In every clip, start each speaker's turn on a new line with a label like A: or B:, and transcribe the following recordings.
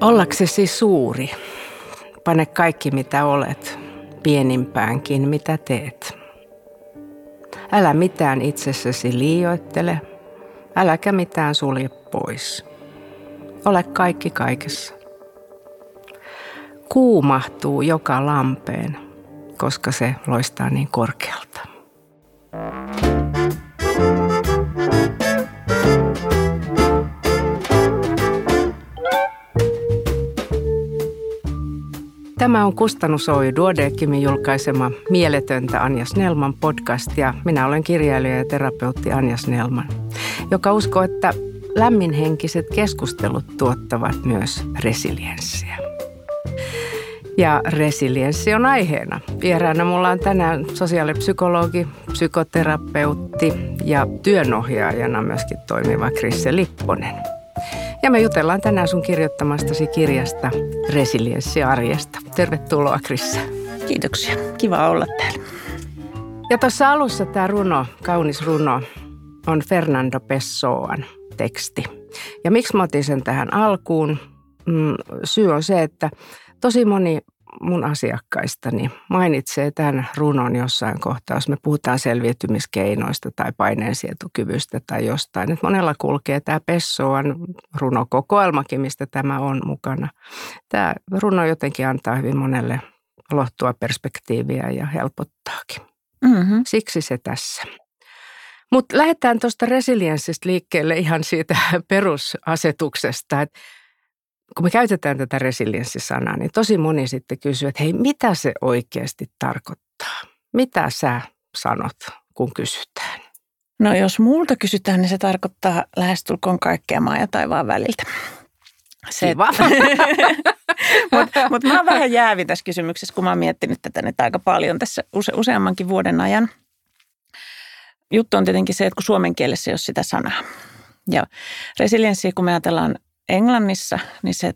A: Ollaksesi suuri, pane kaikki mitä olet, pienimpäänkin mitä teet. Älä mitään itsessäsi liioittele, äläkä mitään sulje pois. Ole kaikki kaikessa. Kuu mahtuu joka lampeen, koska se loistaa niin korkealta. Tämä on Kustannus Oy Duodeckimin julkaisema Mieletöntä Anja Snellman podcast ja minä olen kirjailija ja terapeutti Anja Snellman, joka uskoo, että lämminhenkiset keskustelut tuottavat myös resilienssiä. Ja resilienssi on aiheena. Vieraana mulla on tänään sosiaalipsykologi, psykoterapeutti ja työnohjaajana myöskin toimiva Krisse Lipponen – ja me jutellaan tänään sun kirjoittamastasi kirjasta Resilienssi arjesta. Tervetuloa Krissa.
B: Kiitoksia. Kiva olla täällä.
A: Ja tuossa alussa tämä runo, kaunis runo, on Fernando Pessoan teksti. Ja miksi mä otin sen tähän alkuun? Mm, syy on se, että tosi moni mun asiakkaistani mainitsee tämän runon jossain kohtaa, jos me puhutaan selviytymiskeinoista tai paineensietokyvystä tai jostain. Et monella kulkee tämä Pessoan runokokoelmakin, mistä tämä on mukana. Tämä runo jotenkin antaa hyvin monelle lohtua perspektiiviä ja helpottaakin. Mm-hmm. Siksi se tässä. Mutta lähdetään tuosta resilienssistä liikkeelle ihan siitä perusasetuksesta, että kun me käytetään tätä resilienssisanaa, niin tosi moni sitten kysyy, että hei, mitä se oikeasti tarkoittaa? Mitä sä sanot, kun kysytään?
B: No jos muulta kysytään, niin se tarkoittaa lähestulkoon kaikkea maa ja taivaan väliltä.
A: Se, Kiva.
B: Mutta mut mä oon vähän jäävi tässä kysymyksessä, kun mä oon miettinyt tätä nyt aika paljon tässä use, useammankin vuoden ajan. Juttu on tietenkin se, että kun suomen kielessä ei ole sitä sanaa. Ja resilienssiä, kun me ajatellaan Englannissa, niin se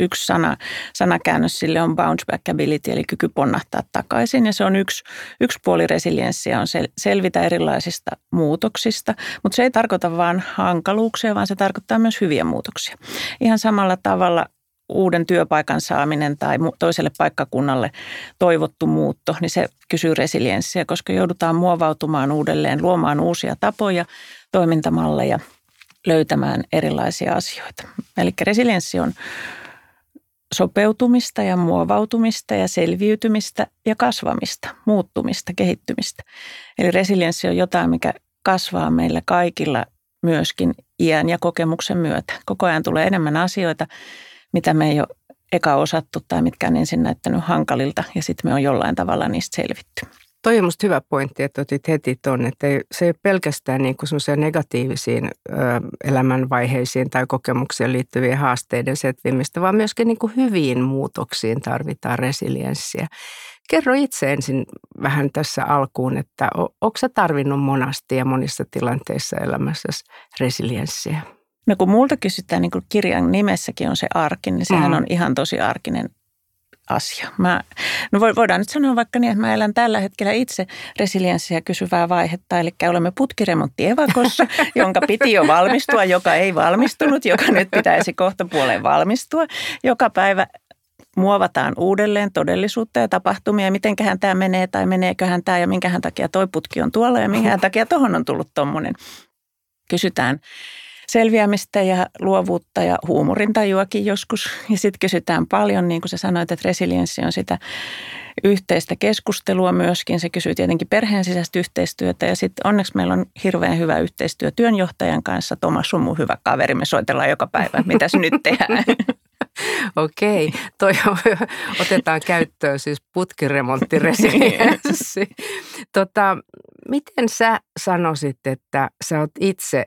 B: yksi sana, sanakäännös sille on bounce back ability, eli kyky ponnahtaa takaisin. Ja se on yksi, yksi puoli resilienssiä, on sel, selvitä erilaisista muutoksista. Mutta se ei tarkoita vain hankaluuksia, vaan se tarkoittaa myös hyviä muutoksia. Ihan samalla tavalla uuden työpaikan saaminen tai toiselle paikkakunnalle toivottu muutto, niin se kysyy resilienssiä, koska joudutaan muovautumaan uudelleen, luomaan uusia tapoja, toimintamalleja – löytämään erilaisia asioita. Eli resilienssi on sopeutumista ja muovautumista ja selviytymistä ja kasvamista, muuttumista, kehittymistä. Eli resilienssi on jotain, mikä kasvaa meillä kaikilla myöskin iän ja kokemuksen myötä. Koko ajan tulee enemmän asioita, mitä me ei ole eka osattu tai mitkä on ensin näyttänyt hankalilta ja sitten me on jollain tavalla niistä selvitty.
A: Toi on musta hyvä pointti, että otit heti tuonne, että se ei ole pelkästään niin kuin negatiivisiin ö, elämänvaiheisiin tai kokemuksiin liittyvien haasteiden setvimistä, vaan myöskin niin kuin hyviin muutoksiin tarvitaan resilienssiä. Kerro itse ensin vähän tässä alkuun, että onko sä tarvinnut monasti ja monissa tilanteissa elämässä resilienssiä?
B: No kun multa kysytään, niin kuin kirjan nimessäkin on se arki, niin sehän mm. on ihan tosi arkinen asia. Mä, no voidaan nyt sanoa vaikka niin, että mä elän tällä hetkellä itse resilienssiä kysyvää vaihetta, eli olemme putkiremontti evakossa, jonka piti jo valmistua, joka ei valmistunut, joka nyt pitäisi kohta puoleen valmistua. Joka päivä muovataan uudelleen todellisuutta ja tapahtumia, mitenköhän tämä menee tai meneeköhän tämä ja minkähän takia toi putki on tuolla ja minkä takia tuohon on tullut tuommoinen. Kysytään selviämistä ja luovuutta ja huumorintajuakin joskus. Ja sitten kysytään paljon, niin kuin sä sanoit, että resilienssi on sitä yhteistä keskustelua myöskin. Se kysyy tietenkin perheen sisäistä yhteistyötä ja sitten onneksi meillä on hirveän hyvä yhteistyö työnjohtajan kanssa. Tomas on mun hyvä kaveri, me soitellaan joka päivä, mitä nyt tehdään.
A: Okei, toi otetaan käyttöön siis putkiremonttiresilienssi. tota, miten sä sanoisit, että sä oot itse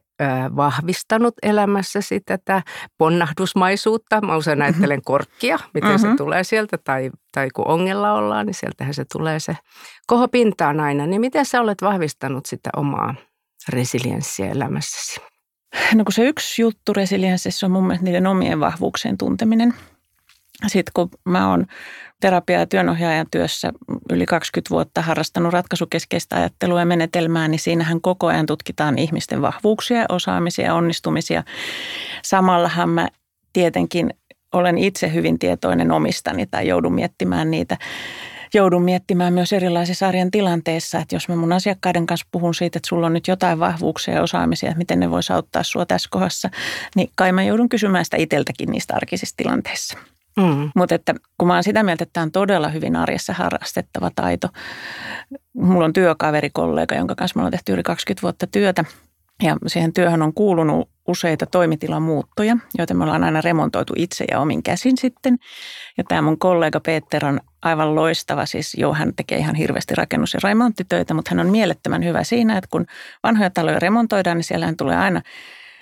A: vahvistanut elämässäsi tätä ponnahdusmaisuutta. Mä usein mm-hmm. ajattelen korkkia, miten mm-hmm. se tulee sieltä, tai, tai kun ongella ollaan, niin sieltähän se tulee se koho pintaan aina. Niin miten sä olet vahvistanut sitä omaa resilienssiä elämässäsi?
B: No kun se yksi juttu resilienssissä on mun mielestä niiden omien vahvuuksien tunteminen – sitten kun mä oon terapia- ja työnohjaajan työssä yli 20 vuotta harrastanut ratkaisukeskeistä ajattelua ja menetelmää, niin siinähän koko ajan tutkitaan ihmisten vahvuuksia, osaamisia ja onnistumisia. Samallahan mä tietenkin olen itse hyvin tietoinen omistani tai joudun miettimään niitä joudun miettimään myös erilaisissa arjen tilanteissa, että jos mä mun asiakkaiden kanssa puhun siitä, että sulla on nyt jotain vahvuuksia ja osaamisia, että miten ne voisi auttaa sua tässä kohdassa, niin kai mä joudun kysymään sitä itseltäkin niistä arkisissa tilanteissa. Mm. Mutta että kun mä oon sitä mieltä, että tämä on todella hyvin arjessa harrastettava taito. Mulla on työkaveri, kollega, jonka kanssa me ollaan tehty yli 20 vuotta työtä. Ja siihen työhön on kuulunut useita toimitilan muuttoja, joita me ollaan aina remontoitu itse ja omin käsin sitten. Ja tämä mun kollega Peter on aivan loistava, siis joo, hän tekee ihan hirveästi rakennus- ja remonttitöitä, mutta hän on mielettömän hyvä siinä, että kun vanhoja taloja remontoidaan, niin siellähän tulee aina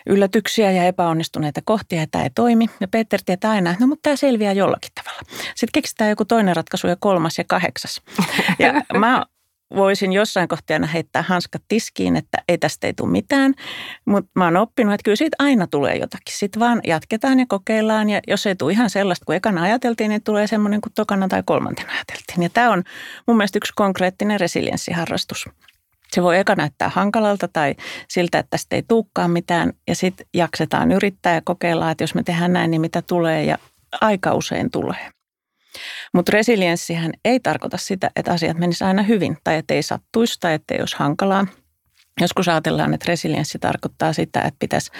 B: yllätyksiä ja epäonnistuneita kohtia, että tämä ei toimi. Ja Peter tietää aina, että no mutta tämä selviää jollakin tavalla. Sitten keksitään joku toinen ratkaisu ja kolmas ja kahdeksas. Ja mä voisin jossain kohtaa aina heittää hanskat tiskiin, että ei tästä ei tule mitään. Mutta mä oon oppinut, että kyllä siitä aina tulee jotakin. Sitten vaan jatketaan ja kokeillaan ja jos ei tule ihan sellaista kuin ekana ajateltiin, niin tulee semmoinen kuin tokana tai kolmantena ajateltiin. Ja tämä on mun mielestä yksi konkreettinen resilienssiharrastus. Se voi eka näyttää hankalalta tai siltä, että tästä ei tulekaan mitään ja sitten jaksetaan yrittää ja kokeilla, että jos me tehdään näin, niin mitä tulee ja aika usein tulee. Mutta resilienssihän ei tarkoita sitä, että asiat menisivät aina hyvin tai että ei sattuisi tai että ei olisi hankalaa. Joskus ajatellaan, että resilienssi tarkoittaa sitä, että pitäisi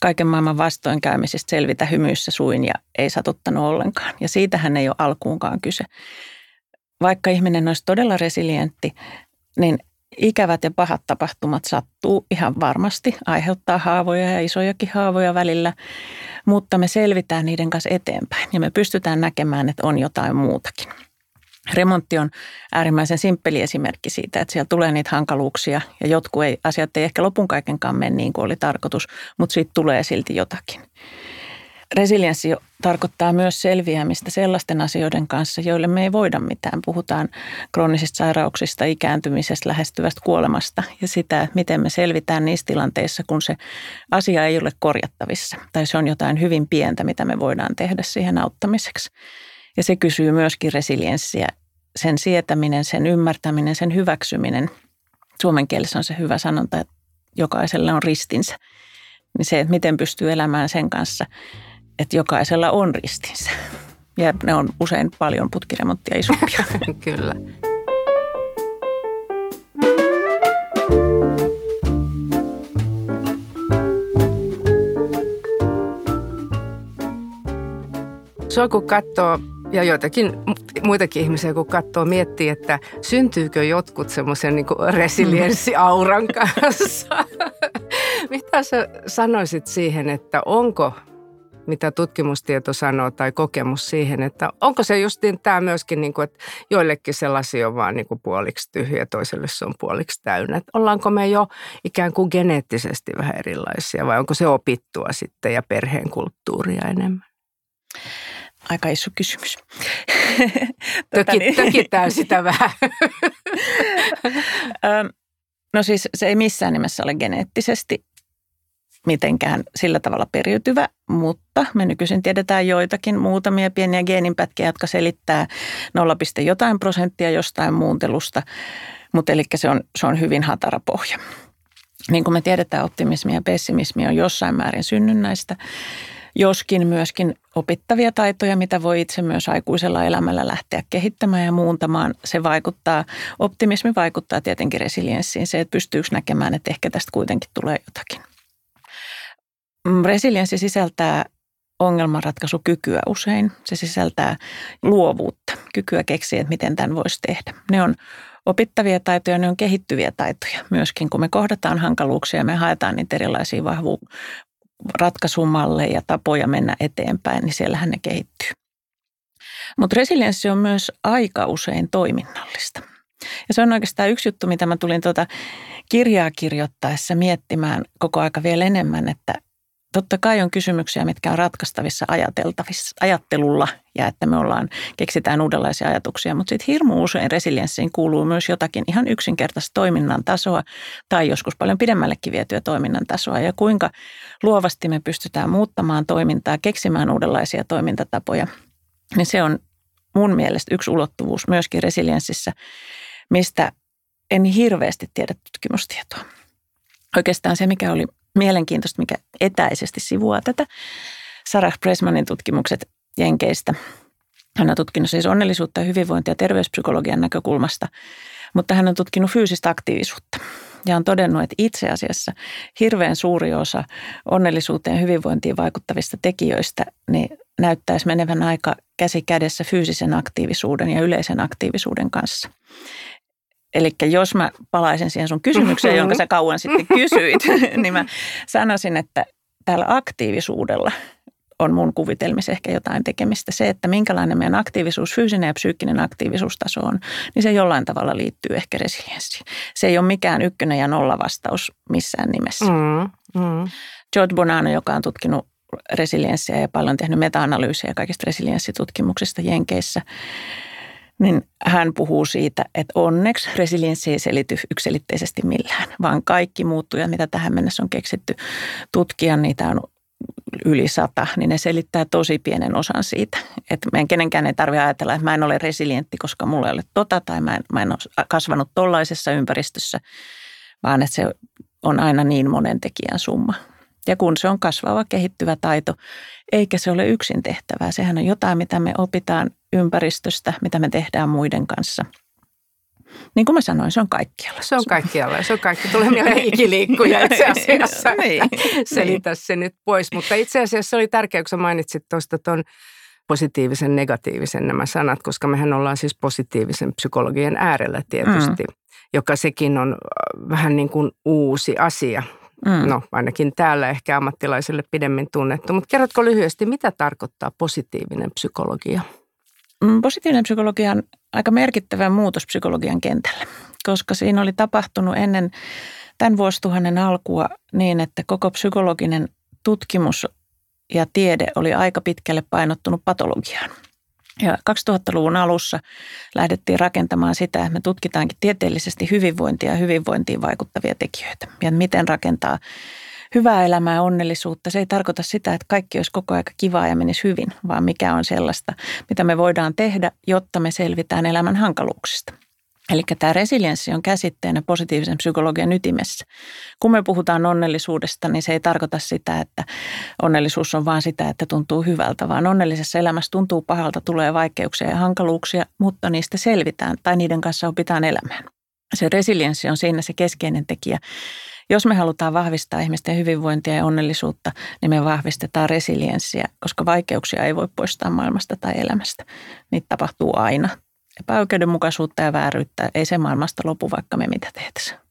B: kaiken maailman vastoinkäymisistä selvitä hymyissä suin ja ei satuttanut ollenkaan. Ja siitähän ei ole alkuunkaan kyse. Vaikka ihminen olisi todella resilientti, niin ikävät ja pahat tapahtumat sattuu ihan varmasti, aiheuttaa haavoja ja isojakin haavoja välillä, mutta me selvitään niiden kanssa eteenpäin ja me pystytään näkemään, että on jotain muutakin. Remontti on äärimmäisen simppeli esimerkki siitä, että siellä tulee niitä hankaluuksia ja jotkut ei, asiat ei ehkä lopun kaikenkaan mene niin kuin oli tarkoitus, mutta siitä tulee silti jotakin. Resilienssi tarkoittaa myös selviämistä sellaisten asioiden kanssa, joille me ei voida mitään. Puhutaan kroonisista sairauksista, ikääntymisestä, lähestyvästä kuolemasta ja sitä, miten me selvitään niissä tilanteissa, kun se asia ei ole korjattavissa tai se on jotain hyvin pientä, mitä me voidaan tehdä siihen auttamiseksi. Ja se kysyy myöskin resilienssiä, sen sietäminen, sen ymmärtäminen, sen hyväksyminen. Suomen kielessä on se hyvä sanonta, että jokaisella on ristinsä. Niin se, että miten pystyy elämään sen kanssa – että jokaisella on ristinsä. Ja ne on usein paljon putkiremonttia isompia.
A: Kyllä. Se on kun katsoo, ja joitakin muitakin ihmisiä kun katsoo, miettii, että syntyykö jotkut semmoisen niin resilienssiauran kanssa. Mitä sä sanoisit siihen, että onko mitä tutkimustieto sanoo tai kokemus siihen, että onko se justiin tämä myöskin, niin kuin, että joillekin sellaisia on vaan niin kuin puoliksi tyhjä, toiselle se on puoliksi täynnä. Että ollaanko me jo ikään kuin geneettisesti vähän erilaisia vai onko se opittua sitten ja perheen kulttuuria enemmän?
B: Aika iso kysymys.
A: Töki, niin. Tökitään sitä vähän.
B: no siis se ei missään nimessä ole geneettisesti mitenkään sillä tavalla periytyvä, mutta me nykyisin tiedetään joitakin muutamia pieniä geeninpätkiä, jotka selittää 0, jotain prosenttia jostain muuntelusta, mutta eli se on, se on hyvin hatara pohja. Niin kuin me tiedetään, optimismi ja pessimismi on jossain määrin synnynnäistä, joskin myöskin opittavia taitoja, mitä voi itse myös aikuisella elämällä lähteä kehittämään ja muuntamaan. Se vaikuttaa, optimismi vaikuttaa tietenkin resilienssiin, se, että pystyykö näkemään, että ehkä tästä kuitenkin tulee jotakin. Mm, resilienssi sisältää ongelmanratkaisukykyä usein. Se sisältää luovuutta, kykyä keksiä, että miten tämän voisi tehdä. Ne on opittavia taitoja, ne on kehittyviä taitoja myöskin. Kun me kohdataan hankaluuksia, me haetaan niitä erilaisia vahvu ratkaisumalleja ja tapoja mennä eteenpäin, niin siellähän ne kehittyy. Mutta resilienssi on myös aika usein toiminnallista. Ja se on oikeastaan yksi juttu, mitä mä tulin tuota kirjaa kirjoittaessa miettimään koko aika vielä enemmän, että totta kai on kysymyksiä, mitkä on ratkaistavissa ajateltavissa, ajattelulla ja että me ollaan, keksitään uudenlaisia ajatuksia, mutta sitten hirmu usein resilienssiin kuuluu myös jotakin ihan yksinkertaista toiminnan tasoa tai joskus paljon pidemmällekin vietyä toiminnan tasoa ja kuinka luovasti me pystytään muuttamaan toimintaa, keksimään uudenlaisia toimintatapoja, niin se on mun mielestä yksi ulottuvuus myöskin resilienssissä, mistä en hirveästi tiedä tutkimustietoa. Oikeastaan se, mikä oli mielenkiintoista, mikä etäisesti sivuaa tätä. Sarah Pressmanin tutkimukset Jenkeistä. Hän on tutkinut siis onnellisuutta ja hyvinvointia terveyspsykologian näkökulmasta, mutta hän on tutkinut fyysistä aktiivisuutta ja on todennut, että itse asiassa hirveän suuri osa onnellisuuteen ja hyvinvointiin vaikuttavista tekijöistä niin näyttäisi menevän aika käsi kädessä fyysisen aktiivisuuden ja yleisen aktiivisuuden kanssa. Eli jos mä palaisin siihen sun kysymykseen, jonka sä kauan sitten kysyit, niin mä sanoisin, että täällä aktiivisuudella on mun kuvitelmissa ehkä jotain tekemistä. Se, että minkälainen meidän aktiivisuus, fyysinen ja psyykkinen aktiivisuustaso on, niin se jollain tavalla liittyy ehkä resilienssiin. Se ei ole mikään ykkönen ja nolla vastaus missään nimessä. Mm, mm. George Bonanno, joka on tutkinut resilienssiä ja paljon tehnyt meta-analyysiä kaikista resilienssitutkimuksista Jenkeissä, niin hän puhuu siitä, että onneksi resilienssi ei selity yksilitteisesti millään, vaan kaikki muuttujat, mitä tähän mennessä on keksitty tutkia, niitä on yli sata, niin ne selittää tosi pienen osan siitä. Että meidän kenenkään ei tarvitse ajatella, että mä en ole resilientti, koska mulla ei ole tota tai mä en, mä en ole kasvanut tollaisessa ympäristössä, vaan että se on aina niin monen tekijän summa. Ja kun se on kasvava, kehittyvä taito, eikä se ole yksin tehtävää. Sehän on jotain, mitä me opitaan ympäristöstä, mitä me tehdään muiden kanssa. Niin kuin mä sanoin, se on kaikkialla.
A: Se on kaikkialla. Se on kaikki. Tulee mieleen ikiliikkuja itse asiassa. niin, Selitä niin. se nyt pois. Mutta itse asiassa se oli tärkeää, kun sä mainitsit tuosta tuon positiivisen, negatiivisen nämä sanat, koska mehän ollaan siis positiivisen psykologian äärellä tietysti, mm. joka sekin on äh, vähän niin kuin uusi asia Mm. No ainakin täällä ehkä ammattilaisille pidemmin tunnettu. Mutta kerrotko lyhyesti, mitä tarkoittaa positiivinen psykologia?
B: Mm, positiivinen psykologia on aika merkittävä muutos psykologian kentällä, koska siinä oli tapahtunut ennen tämän vuosituhannen alkua niin, että koko psykologinen tutkimus ja tiede oli aika pitkälle painottunut patologiaan. Ja 2000-luvun alussa lähdettiin rakentamaan sitä, että me tutkitaankin tieteellisesti hyvinvointia ja hyvinvointiin vaikuttavia tekijöitä. Ja miten rakentaa hyvää elämää ja onnellisuutta. Se ei tarkoita sitä, että kaikki olisi koko ajan kivaa ja menisi hyvin, vaan mikä on sellaista, mitä me voidaan tehdä, jotta me selvitään elämän hankaluuksista. Eli tämä resilienssi on käsitteenä positiivisen psykologian ytimessä. Kun me puhutaan onnellisuudesta, niin se ei tarkoita sitä, että onnellisuus on vain sitä, että tuntuu hyvältä, vaan onnellisessa elämässä tuntuu pahalta, tulee vaikeuksia ja hankaluuksia, mutta niistä selvitään tai niiden kanssa opitaan elämään. Se resilienssi on siinä se keskeinen tekijä. Jos me halutaan vahvistaa ihmisten hyvinvointia ja onnellisuutta, niin me vahvistetaan resilienssiä, koska vaikeuksia ei voi poistaa maailmasta tai elämästä. Niitä tapahtuu aina epäoikeudenmukaisuutta ja vääryyttä. Ei se maailmasta lopu, vaikka me mitä tehtäisiin.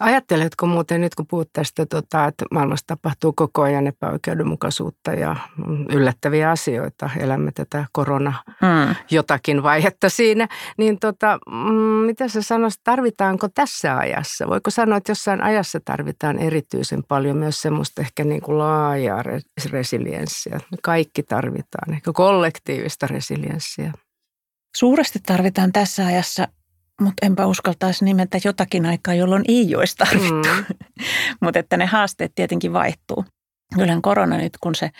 A: Ajatteletko muuten nyt, kun puhut tästä, tota, että maailmassa tapahtuu koko ajan epäoikeudenmukaisuutta ja yllättäviä asioita, elämme tätä korona hmm. jotakin vaihetta siinä, niin tota, mm, mitä sä sanoisit, tarvitaanko tässä ajassa? Voiko sanoa, että jossain ajassa tarvitaan erityisen paljon myös semmoista ehkä niin kuin laajaa resilienssiä? Me kaikki tarvitaan, ehkä kollektiivista resilienssiä.
B: Suuresti tarvitaan tässä ajassa, mutta enpä uskaltaisi nimetä jotakin aikaa, jolloin ei olisi tarvittu. Mm. mutta että ne haasteet tietenkin vaihtuu. Kyllähän korona nyt, kun se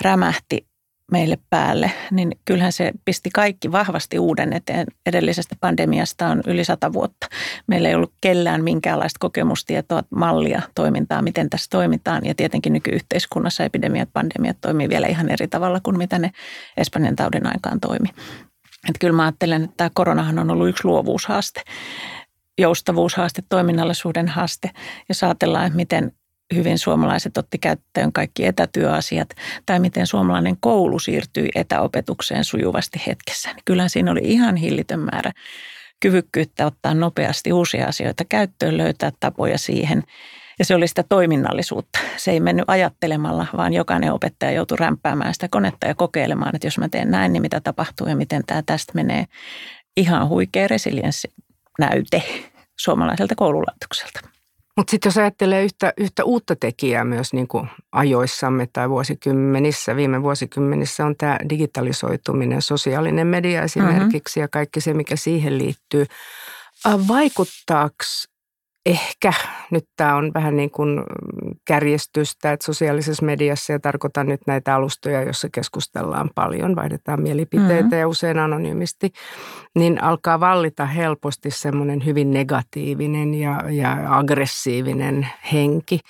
B: rämähti meille päälle, niin kyllähän se pisti kaikki vahvasti uuden eteen. Edellisestä pandemiasta on yli sata vuotta. Meillä ei ollut kellään minkäänlaista kokemustietoa, mallia, toimintaa, miten tässä toimitaan. Ja tietenkin nykyyhteiskunnassa epidemiat, pandemiat toimii vielä ihan eri tavalla kuin mitä ne Espanjan taudin aikaan toimi. Että kyllä mä ajattelen, että tämä koronahan on ollut yksi luovuushaaste, joustavuushaaste, toiminnallisuuden haaste. Jos ajatellaan, että miten hyvin suomalaiset otti käyttöön kaikki etätyöasiat tai miten suomalainen koulu siirtyi etäopetukseen sujuvasti hetkessä. Niin kyllähän siinä oli ihan hillitön määrä kyvykkyyttä ottaa nopeasti uusia asioita käyttöön, löytää tapoja siihen – ja se oli sitä toiminnallisuutta. Se ei mennyt ajattelemalla, vaan jokainen opettaja joutui rämpäämään sitä konetta ja kokeilemaan, että jos mä teen näin, niin mitä tapahtuu ja miten tämä tästä menee. Ihan huikea resilienssinäyte suomalaiselta koululaitokselta.
A: Mutta sitten jos ajattelee yhtä, yhtä uutta tekijää myös niin kuin ajoissamme tai vuosikymmenissä, viime vuosikymmenissä on tämä digitalisoituminen, sosiaalinen media esimerkiksi mm-hmm. ja kaikki se, mikä siihen liittyy. Vaikuttaako ehkä nyt tämä on vähän niin kuin kärjestystä, että sosiaalisessa mediassa, ja tarkoitan nyt näitä alustoja, joissa keskustellaan paljon, vaihdetaan mielipiteitä mm-hmm. ja usein anonyymisti, niin alkaa vallita helposti semmoinen hyvin negatiivinen ja, ja aggressiivinen henki.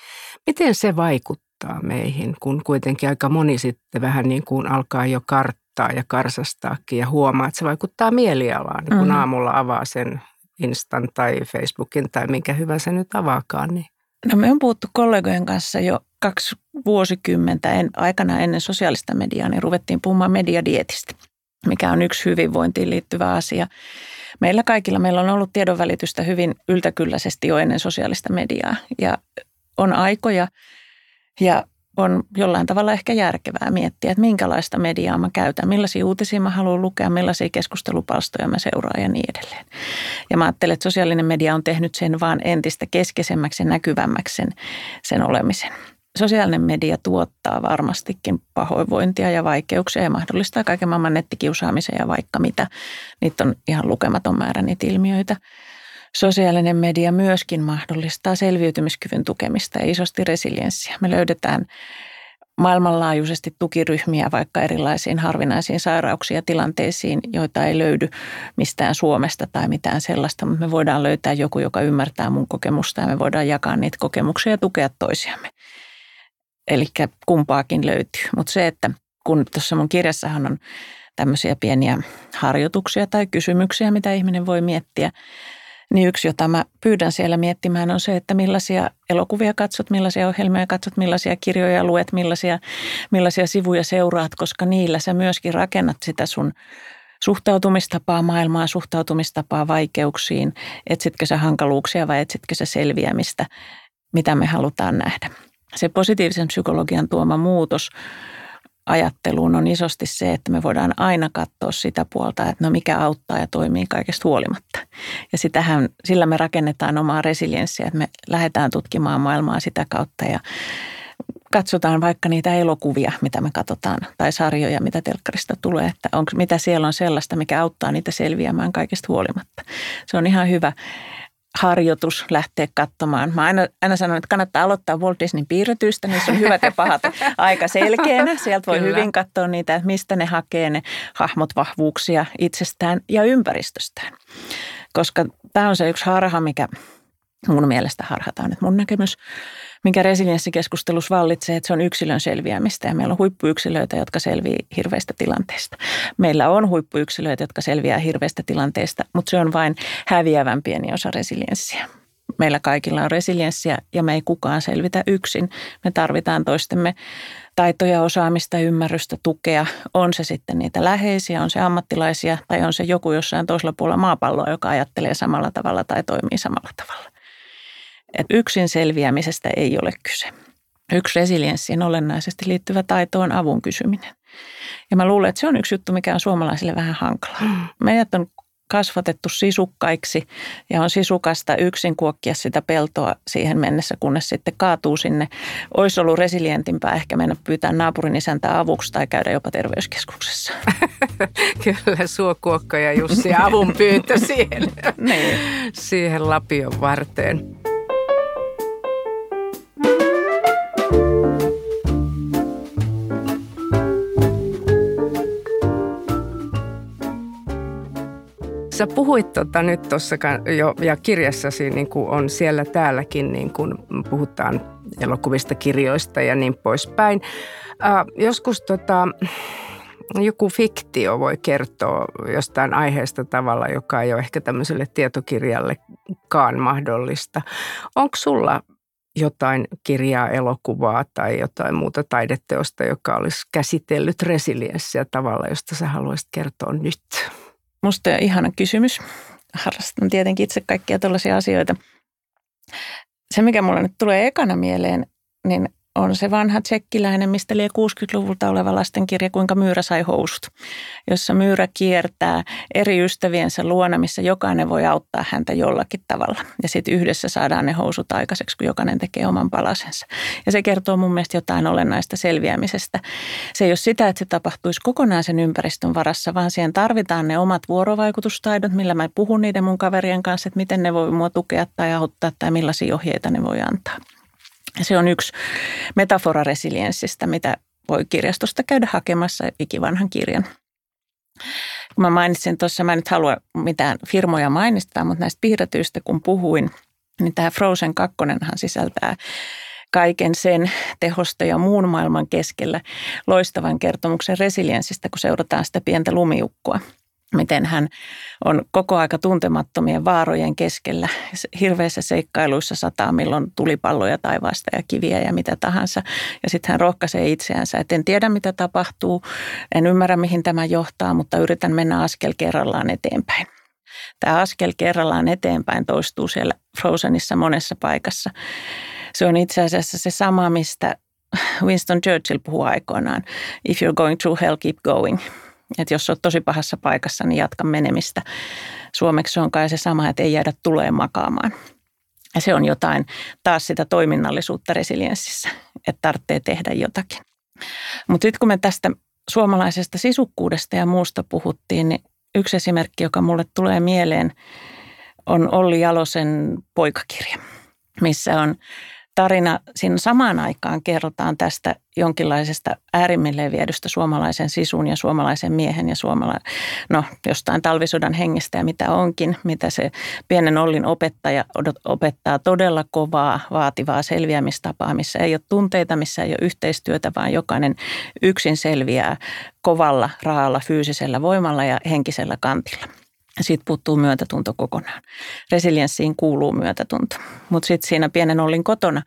A: Miten se vaikuttaa meihin, kun kuitenkin aika moni sitten vähän niin kuin alkaa jo karttaa ja karsastaakin ja huomaa, että se vaikuttaa mielialaan. Niin kun mm. aamulla avaa sen Instan tai Facebookin tai minkä hyvä se nyt avaakaan. Niin.
B: No me on puhuttu kollegojen kanssa jo kaksi vuosikymmentä en, aikana ennen sosiaalista mediaa, niin ruvettiin puhumaan mediadietistä, mikä on yksi hyvinvointiin liittyvä asia. Meillä kaikilla meillä on ollut tiedonvälitystä hyvin yltäkylläisesti jo ennen sosiaalista mediaa ja on aikoja ja on jollain tavalla ehkä järkevää miettiä, että minkälaista mediaa mä käytän, millaisia uutisia mä haluan lukea, millaisia keskustelupalstoja mä seuraan ja niin edelleen. Ja mä ajattelen, että sosiaalinen media on tehnyt sen vaan entistä keskeisemmäksi ja näkyvämmäksi sen, sen olemisen. Sosiaalinen media tuottaa varmastikin pahoinvointia ja vaikeuksia ja mahdollistaa kaiken maailman nettikiusaamisen ja vaikka mitä. Niitä on ihan lukematon määrä niitä ilmiöitä. Sosiaalinen media myöskin mahdollistaa selviytymiskyvyn tukemista ja isosti resilienssiä. Me löydetään maailmanlaajuisesti tukiryhmiä vaikka erilaisiin harvinaisiin sairauksiin ja tilanteisiin, joita ei löydy mistään Suomesta tai mitään sellaista, mutta me voidaan löytää joku, joka ymmärtää mun kokemusta ja me voidaan jakaa niitä kokemuksia ja tukea toisiamme. Eli kumpaakin löytyy. Mutta se, että kun tuossa mun kirjassahan on tämmöisiä pieniä harjoituksia tai kysymyksiä, mitä ihminen voi miettiä, niin yksi, jota mä pyydän siellä miettimään, on se, että millaisia elokuvia katsot, millaisia ohjelmia katsot, millaisia kirjoja luet, millaisia, millaisia sivuja seuraat, koska niillä sä myöskin rakennat sitä sun suhtautumistapaa maailmaan, suhtautumistapaa vaikeuksiin, etsitkö sä hankaluuksia vai etsitkö sä selviämistä, mitä me halutaan nähdä. Se positiivisen psykologian tuoma muutos ajatteluun on isosti se, että me voidaan aina katsoa sitä puolta, että no mikä auttaa ja toimii kaikesta huolimatta. Ja sitähän, sillä me rakennetaan omaa resilienssiä, että me lähdetään tutkimaan maailmaa sitä kautta ja katsotaan vaikka niitä elokuvia, mitä me katsotaan, tai sarjoja, mitä telkkarista tulee, että onko, mitä siellä on sellaista, mikä auttaa niitä selviämään kaikesta huolimatta. Se on ihan hyvä harjoitus lähteä katsomaan. Mä aina, aina sanon, että kannattaa aloittaa Walt Disneyn piirretyistä, niissä on hyvät ja pahat aika selkeänä. Sieltä voi Kyllä. hyvin katsoa niitä, että mistä ne hakee ne hahmot vahvuuksia itsestään ja ympäristöstään. Koska tämä on se yksi harha, mikä mun mielestä harhataan. Että mun näkemys minkä resilienssikeskustelussa vallitsee, että se on yksilön selviämistä ja meillä on huippuyksilöitä, jotka selviää hirveistä tilanteista. Meillä on huippuyksilöitä, jotka selviää hirveistä tilanteista, mutta se on vain häviävän pieni osa resilienssiä. Meillä kaikilla on resilienssiä ja me ei kukaan selvitä yksin. Me tarvitaan toistemme taitoja, osaamista, ymmärrystä, tukea. On se sitten niitä läheisiä, on se ammattilaisia tai on se joku jossain toisella puolella maapalloa, joka ajattelee samalla tavalla tai toimii samalla tavalla. Et yksin selviämisestä ei ole kyse. Yksi resilienssiin olennaisesti liittyvä taito on avun kysyminen. Ja mä luulen, että se on yksi juttu, mikä on suomalaisille vähän hankalaa. Mm. Meidät on kasvatettu sisukkaiksi ja on sisukasta yksin kuokkia sitä peltoa siihen mennessä, kunnes sitten kaatuu sinne. Olisi ollut resilientimpää ehkä mennä pyytää naapurin isäntä avuksi tai käydä jopa terveyskeskuksessa.
A: Kyllä, suokuokka ja Jussi avun pyyntö siihen, niin. siihen lapion varteen. Sä puhuit tota nyt tuossa jo, ja kirjassasi niin kuin on siellä täälläkin, niin kuin puhutaan elokuvista, kirjoista ja niin poispäin. Äh, joskus tota, joku fiktio voi kertoa jostain aiheesta tavalla, joka ei ole ehkä tämmöiselle tietokirjallekaan mahdollista. Onko sulla jotain kirjaa, elokuvaa tai jotain muuta taideteosta, joka olisi käsitellyt resilienssiä tavalla, josta sä haluaisit kertoa nyt?
B: Musta on ihana kysymys. Harrastan tietenkin itse kaikkia tällaisia asioita. Se, mikä mulle nyt tulee ekana mieleen, niin on se vanha tsekkiläinen, mistä lie 60-luvulta oleva lastenkirja Kuinka myyrä sai housut, jossa myyrä kiertää eri ystäviensä luona, missä jokainen voi auttaa häntä jollakin tavalla. Ja sitten yhdessä saadaan ne housut aikaiseksi, kun jokainen tekee oman palasensa. Ja se kertoo mun mielestä jotain olennaista selviämisestä. Se ei ole sitä, että se tapahtuisi kokonaan sen ympäristön varassa, vaan siihen tarvitaan ne omat vuorovaikutustaidot, millä mä puhun niiden mun kaverien kanssa, että miten ne voi mua tukea tai auttaa tai millaisia ohjeita ne voi antaa. Se on yksi metafora resilienssistä, mitä voi kirjastosta käydä hakemassa ikivanhan kirjan. Kun mä mainitsin tuossa, mä en nyt halua mitään firmoja mainistaa, mutta näistä piirretyistä kun puhuin, niin tämä Frozen 2 sisältää kaiken sen tehosta ja muun maailman keskellä loistavan kertomuksen resilienssistä, kun seurataan sitä pientä lumiukkoa miten hän on koko aika tuntemattomien vaarojen keskellä. Hirveissä seikkailuissa sataa milloin tulipalloja taivaasta ja kiviä ja mitä tahansa. Ja sitten hän rohkaisee itseänsä, että en tiedä mitä tapahtuu, en ymmärrä mihin tämä johtaa, mutta yritän mennä askel kerrallaan eteenpäin. Tämä askel kerrallaan eteenpäin toistuu siellä Frozenissa monessa paikassa. Se on itse asiassa se sama, mistä Winston Churchill puhuu aikoinaan. If you're going through hell, keep going. Että jos olet tosi pahassa paikassa, niin jatka menemistä. Suomeksi on kai se sama, että ei jäädä tulee makaamaan. Ja se on jotain taas sitä toiminnallisuutta resilienssissä, että tarvitsee tehdä jotakin. Mutta sitten kun me tästä suomalaisesta sisukkuudesta ja muusta puhuttiin, niin yksi esimerkki, joka mulle tulee mieleen, on Olli Jalosen poikakirja, missä on tarina siinä samaan aikaan kerrotaan tästä jonkinlaisesta äärimmilleen viedystä suomalaisen sisun ja suomalaisen miehen ja suomala- no, jostain talvisodan hengestä ja mitä onkin, mitä se pienen Ollin opettaja opettaa todella kovaa, vaativaa selviämistapaa, missä ei ole tunteita, missä ei ole yhteistyötä, vaan jokainen yksin selviää kovalla, raalla, fyysisellä voimalla ja henkisellä kantilla. Siitä puuttuu myötätunto kokonaan. Resilienssiin kuuluu myötätunto. Mutta sitten siinä pienen Ollin kotona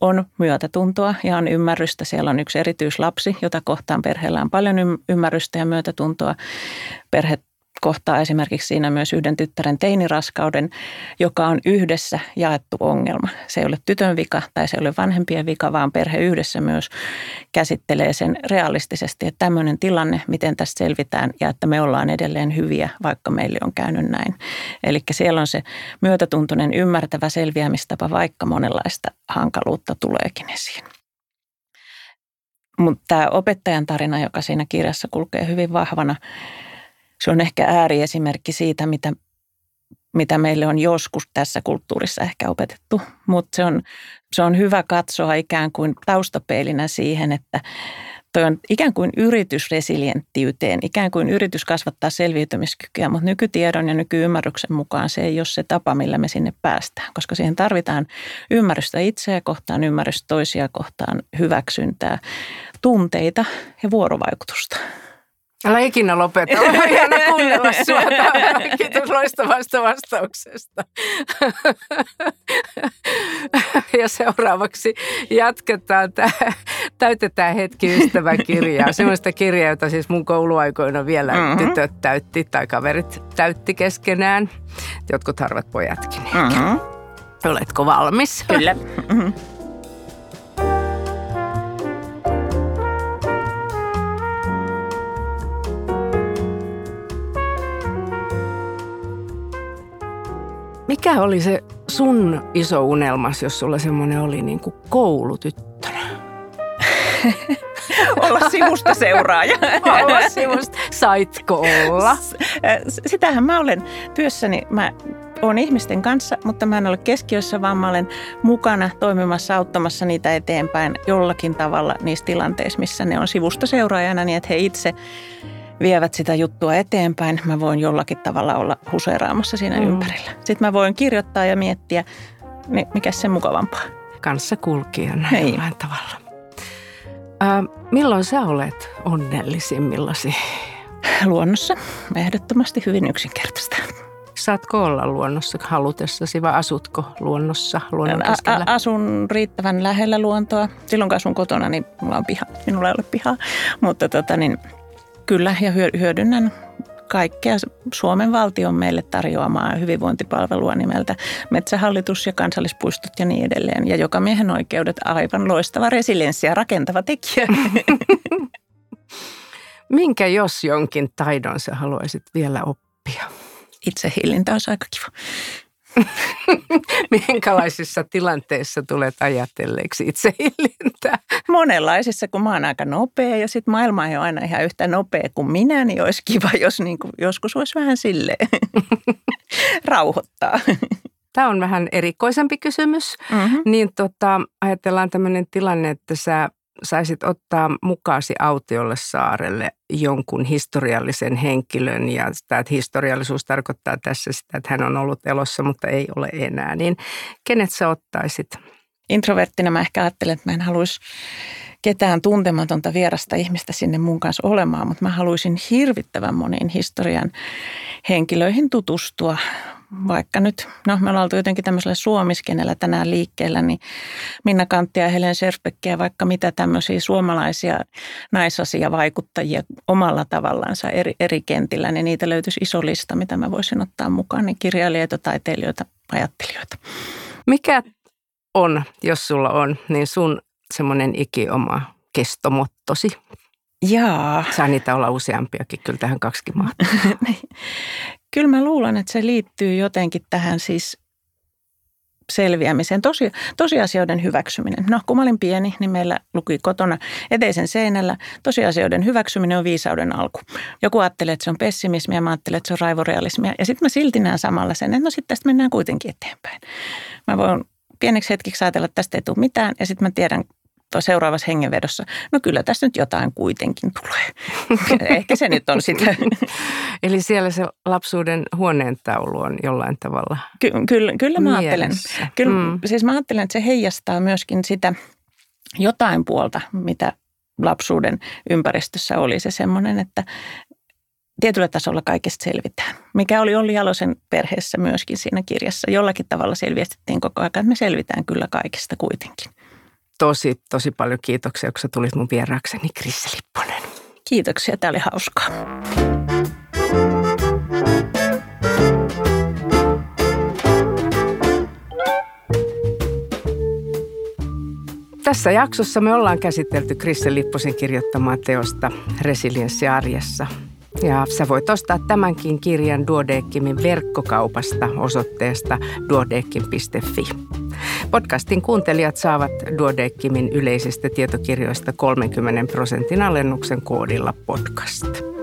B: on myötätuntoa ja on ymmärrystä. Siellä on yksi erityislapsi, jota kohtaan perheellä on paljon ymmärrystä ja myötätuntoa. Perhe kohtaa esimerkiksi siinä myös yhden tyttären teiniraskauden, joka on yhdessä jaettu ongelma. Se ei ole tytön vika tai se ei ole vanhempien vika, vaan perhe yhdessä myös käsittelee sen realistisesti, että tämmöinen tilanne, miten tästä selvitään ja että me ollaan edelleen hyviä, vaikka meille on käynyt näin. Eli siellä on se myötätuntoinen ymmärtävä selviämistapa, vaikka monenlaista hankaluutta tuleekin esiin. Mutta tämä opettajan tarina, joka siinä kirjassa kulkee hyvin vahvana, se on ehkä ääriesimerkki siitä, mitä, mitä meille on joskus tässä kulttuurissa ehkä opetettu. Mutta se on, se on hyvä katsoa ikään kuin taustapeilinä siihen, että toi on ikään kuin yritys resilienttiyteen, ikään kuin yritys kasvattaa selviytymiskykyä, mutta nykytiedon ja nykyymmärryksen mukaan se ei ole se tapa, millä me sinne päästään, koska siihen tarvitaan ymmärrystä itseä kohtaan, ymmärrystä toisia kohtaan, hyväksyntää, tunteita ja vuorovaikutusta.
A: Älä ikinä lopeta. On hieno kuunnella sinua. Kiitos loistavasta vastauksesta. Ja seuraavaksi jatketaan. Tämä, täytetään hetki ystäväkirjaa. Sellaista kirjaa, jota siis mun kouluaikoina vielä mm-hmm. tytöt täytti tai kaverit täytti keskenään. Jotkut harvat pojatkin. Mm-hmm. Oletko valmis?
B: Kyllä. Mm-hmm.
A: Mikä oli se sun iso unelmas, jos sulla semmoinen oli niin kuin koulutyttönä?
B: olla sivusta seuraaja.
A: olla sivusta. Saitko olla?
B: Sitähän mä olen työssäni. Mä olen ihmisten kanssa, mutta mä en ole keskiössä, vaan mä olen mukana toimimassa, auttamassa niitä eteenpäin jollakin tavalla niissä tilanteissa, missä ne on sivusta seuraajana, niin että he itse vievät sitä juttua eteenpäin. Mä voin jollakin tavalla olla huseeraamassa siinä mm. ympärillä. Sitten mä voin kirjoittaa ja miettiä, niin mikä se mukavampaa.
A: Kanssa kulkijana niin. jollain tavalla. Äh, milloin sä olet onnellisimmillasi?
B: Luonnossa. Ehdottomasti hyvin yksinkertaista.
A: Saatko olla luonnossa halutessasi vai asutko luonnossa luonnon
B: keskellä? A- asun riittävän lähellä luontoa. Silloin kun asun kotona, niin mulla on piha. Minulla ei ole pihaa. Mutta tota, niin, Kyllä, ja hyödynnän kaikkea Suomen valtion meille tarjoamaa hyvinvointipalvelua nimeltä Metsähallitus ja kansallispuistot ja niin edelleen. Ja joka miehen oikeudet aivan loistava resilienssi ja rakentava tekijä.
A: Minkä jos jonkin taidon sä haluaisit vielä oppia?
B: Itsehillintä olisi aika kiva.
A: Minkälaisissa tilanteissa tulet ajatelleeksi itsehillintää?
B: Monenlaisissa, kun mä oon aika nopea ja sitten maailma ei ole aina ihan yhtä nopea kuin minä, niin olisi kiva, jos niin kuin joskus olisi vähän silleen rauhoittaa.
A: Tämä on vähän erikoisempi kysymys. Mm-hmm. Niin tota, ajatellaan tämmöinen tilanne, että sä saisit ottaa mukaasi autiolle saarelle jonkun historiallisen henkilön ja sitä, että historiallisuus tarkoittaa tässä sitä, että hän on ollut elossa, mutta ei ole enää, niin kenet sä ottaisit
B: introverttina mä ehkä ajattelen, että mä en haluaisi ketään tuntematonta vierasta ihmistä sinne mun kanssa olemaan, mutta mä haluaisin hirvittävän moniin historian henkilöihin tutustua. Vaikka nyt, no me ollaan oltu jotenkin tämmöisellä suomiskenellä tänään liikkeellä, niin Minna Kanttia ja Helen Serspekkiä, vaikka mitä tämmöisiä suomalaisia naisasiavaikuttajia omalla tavallaansa eri, eri kentillä, niin niitä löytyisi iso lista, mitä mä voisin ottaa mukaan, niin kirjailijoita, taiteilijoita, ajattelijoita.
A: Mikä on, jos sulla on, niin sun semmoinen ikioma kestomottosi?
B: Jaa.
A: Saa niitä olla useampiakin, kyllä tähän kaksikin.
B: Kyllä mä luulen, että se liittyy jotenkin tähän siis selviämiseen, tosi, tosiasioiden hyväksyminen. No, kun mä olin pieni, niin meillä luki kotona eteisen seinällä, tosiasioiden hyväksyminen on viisauden alku. Joku ajattelee, että se on pessimismiä, mä ajattelen, että se on raivorealismia. Ja sitten mä silti näen samalla sen, että no sitten tästä mennään kuitenkin eteenpäin. Mä voin pieneksi hetkeksi ajatella, että tästä ei tule mitään, ja sitten mä tiedän seuraavassa hengenvedossa, no kyllä tässä nyt jotain kuitenkin tulee. Ehkä se nyt on sitä.
A: Eli siellä se lapsuuden huoneentaulu on jollain tavalla
B: Ky- kyllä, kyllä mä ajattelen. Kyllä, mm. Siis mä ajattelen, että se heijastaa myöskin sitä jotain puolta, mitä lapsuuden ympäristössä oli se semmoinen, että tietyllä tasolla kaikesta selvitään. Mikä oli Olli Jalosen perheessä myöskin siinä kirjassa. Jollakin tavalla selviestettiin koko ajan, että me selvitään kyllä kaikesta kuitenkin
A: tosi, tosi paljon kiitoksia, kun sä tulit mun vieraakseni, Krisse Lipponen.
B: Kiitoksia, tämä oli hauskaa.
A: Tässä jaksossa me ollaan käsitelty Krisse Lipposen kirjoittamaa teosta Resilienssi arjessa. Ja sä voit ostaa tämänkin kirjan Duodeckimin verkkokaupasta osoitteesta duodeckim.fi. Podcastin kuuntelijat saavat Duodeckimin yleisistä tietokirjoista 30 prosentin alennuksen koodilla podcast.